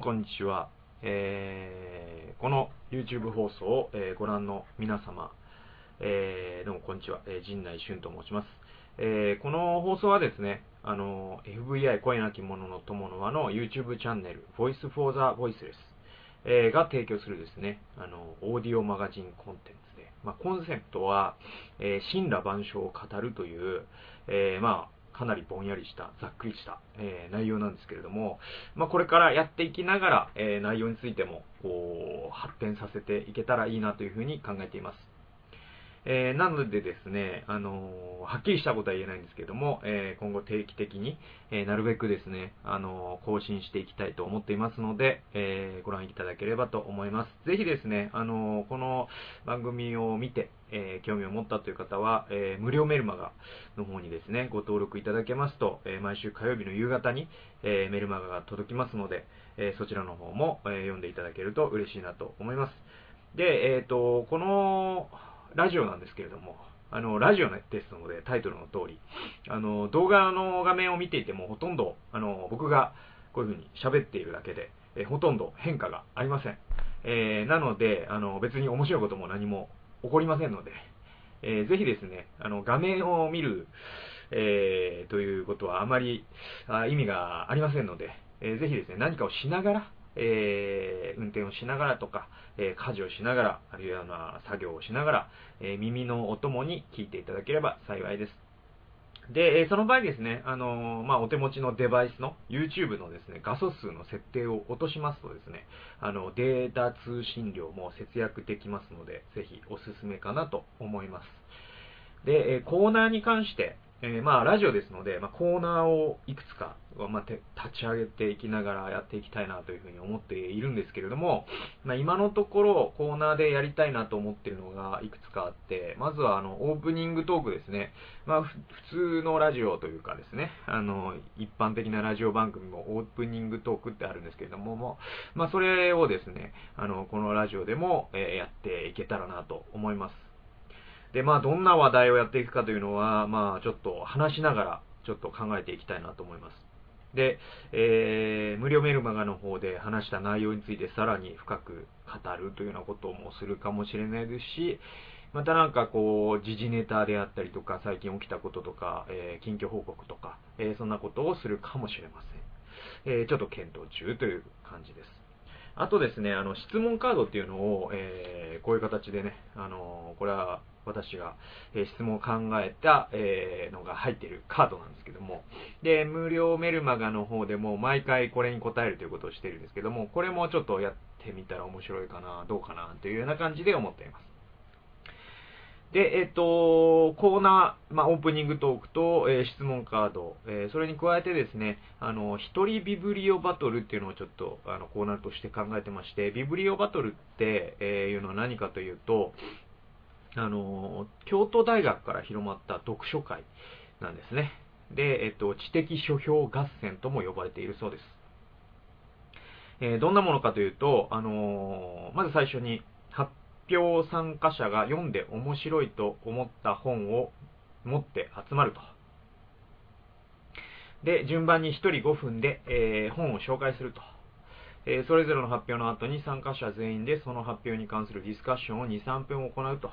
もこんにちは。えー、この YouTube 放送を、えー、ご覧の皆様、えー、どうもこんにちは。えー、陣内俊と申します。えー、この放送はですね、あの、FBI 声なき者の友の輪の YouTube チャンネル Voice for the Voiceless、えー、が提供するですね、あの、オーディオマガジンコンテンツで、まあ、コンセプトは、えー、神羅万象を語るという、えー、まあ、かなりぼんやりした、ざっくりした、えー、内容なんですけれども、まあ、これからやっていきながら、えー、内容についても、こう、発展させていけたらいいなというふうに考えています。えー、なのでですね、あのー、はっきりしたことは言えないんですけども、えー、今後定期的に、えなるべくですね、あの更新していきたいと思っていますので、えご覧いただければと思います。ぜひですね、あのこの番組を見て、え興味を持ったという方は、え無料メルマガの方にですね、ご登録いただけますと、え毎週火曜日の夕方に、えメルマガが届きますので、えそちらの方も、え読んでいただけると嬉しいなと思います。で、えっ、と、このラジオなんですけれども、あの、ラジオですので、タイトルの通り、あの、動画の画面を見ていても、ほとんど、あの、僕がこういうふうに喋っているだけで、えほとんど変化がありません。えー、なので、あの、別に面白いことも何も起こりませんので、えー、ぜひですね、あの、画面を見る、えー、ということはあまりあ意味がありませんので、えー、ぜひですね、何かをしながら、えー、運転をしながらとか、えー、家事をしながら、あるいはな作業をしながら、えー、耳のお供に聞いていただければ幸いです。で、えその場合ですね、あのまあ、お手持ちのデバイスの YouTube のですね、画素数の設定を落としますとですね、あの、データ通信量も節約できますので、ぜひおすすめかなと思います。で、えコーナーに関して、えー、まあ、ラジオですので、まあ、コーナーをいくつか、まあ、立ち上げていきながらやっていきたいなというふうに思っているんですけれども、まあ、今のところコーナーでやりたいなと思っているのがいくつかあって、まずはあの、オープニングトークですね。まあ、普通のラジオというかですね、あの、一般的なラジオ番組もオープニングトークってあるんですけれども、まあ、それをですね、あの、このラジオでも、えー、やっていけたらなと思います。で、まあ、どんな話題をやっていくかというのは、まあ、ちょっと話しながら、ちょっと考えていきたいなと思います。で、えー、無料メルマガの方で話した内容についてさらに深く語るというようなこともするかもしれないですし、またなんかこう、時事ネタであったりとか、最近起きたこととか、えー、近況報告とか、えー、そんなことをするかもしれません。え、ちょっと検討中という感じです。あとですね、あの、質問カードっていうのを、え、こういう形でね、あの、これは私が、え、質問を考えた、え、のが入っているカードなんですけども、で、無料メルマガの方でも毎回これに答えるということをしているんですけども、これもちょっとやってみたら面白いかな、どうかな、というような感じで思っています。で、えっ、と、コーナー、まあ、オープニングトークと、えー、質問カード、えー、それに加えてですね、あの、一人ビブリオバトルっていうのをちょっと、あの、コーナーとして考えてまして、ビブリオバトルって、えー、いうのは何かというと、あの、京都大学から広まった読書会なんですね。で、えっ、と、知的書評合戦とも呼ばれているそうです。えどんなものかというと、あのまず最初に発表参加者が読んで面白いと思った本を持って集まると。で、順番に1人5分で、えー、本を紹介すると。え、それぞれの発表の後に参加者全員でその発表に関するディスカッションを2、3分行うと。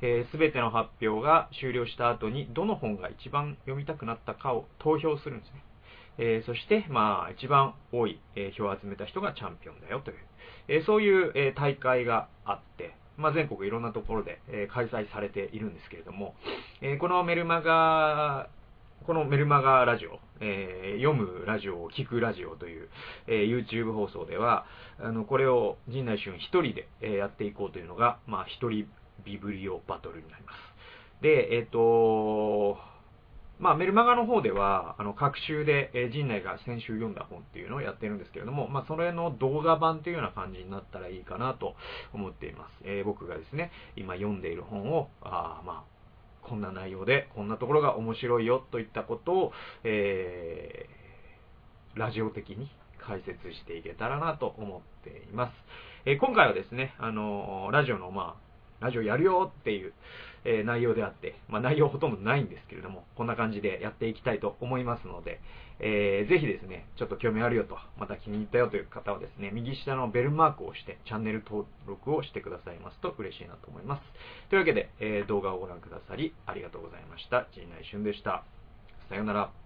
す、えー、べ、ての発表が終了した後にどの本が一番読みたくなったかを投票するんですね。えー、そして、まあ、一番多い、え票を集めた人がチャンピオンだよという、えそういう、え大会があって、まあ、全国いろんなところで、えー、開催されているんですけれども、えー、このメルマガ、このメルマガラジオ、えー、読むラジオを聞くラジオという、え YouTube 放送では、あの、これを陣内俊一人で、えやっていこうというのが、まあ、一人ビブリオバトルになります。で、えっ、と、まあ、メルマガの方では、あの、各週で、えー、陣内が先週読んだ本っていうのをやってるんですけれども、まあ、それの動画版というような感じになったらいいかなと思っています。えー、僕がですね、今読んでいる本を、あまあ、こんな内容で、こんなところが面白いよといったことを、えー、ラジオ的に解説していけたらなと思っています。え、今回はですね、あのラジオの、まあ、ラジオやるよっていう、え、内容であって、まあ、内容ほとんどないんですけれども、こんな感じでやっていきたいと思いますので、えー、ぜひですね、ちょっと興味あるよと、また気に入ったよという方はですね、右下のベルマークを押して、チャンネル登録をしてくださいますと嬉しいなと思います。というわけで、えー、動画をご覧くださり、ありがとうございました。陣内俊でした。さようなら。